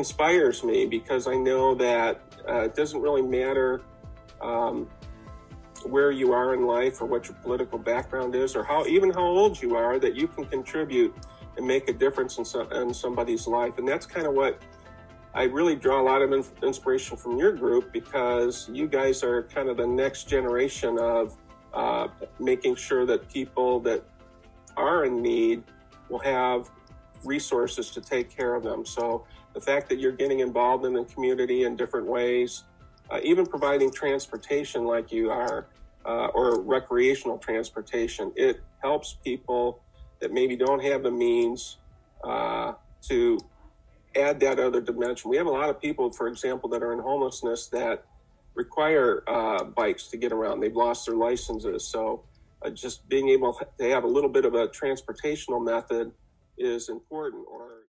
inspires me because I know that uh, it doesn't really matter um, where you are in life or what your political background is or how even how old you are that you can contribute and make a difference in, in somebody's life. And that's kind of what I really draw a lot of inspiration from your group because you guys are kind of the next generation of uh, making sure that people that are in need will have resources to take care of them. So the fact that you're getting involved in the community in different ways, uh, even providing transportation like you are, uh, or recreational transportation, it helps people that maybe don't have the means uh, to add that other dimension. We have a lot of people, for example, that are in homelessness that require uh, bikes to get around. They've lost their licenses. So uh, just being able to have a little bit of a transportational method is important. Or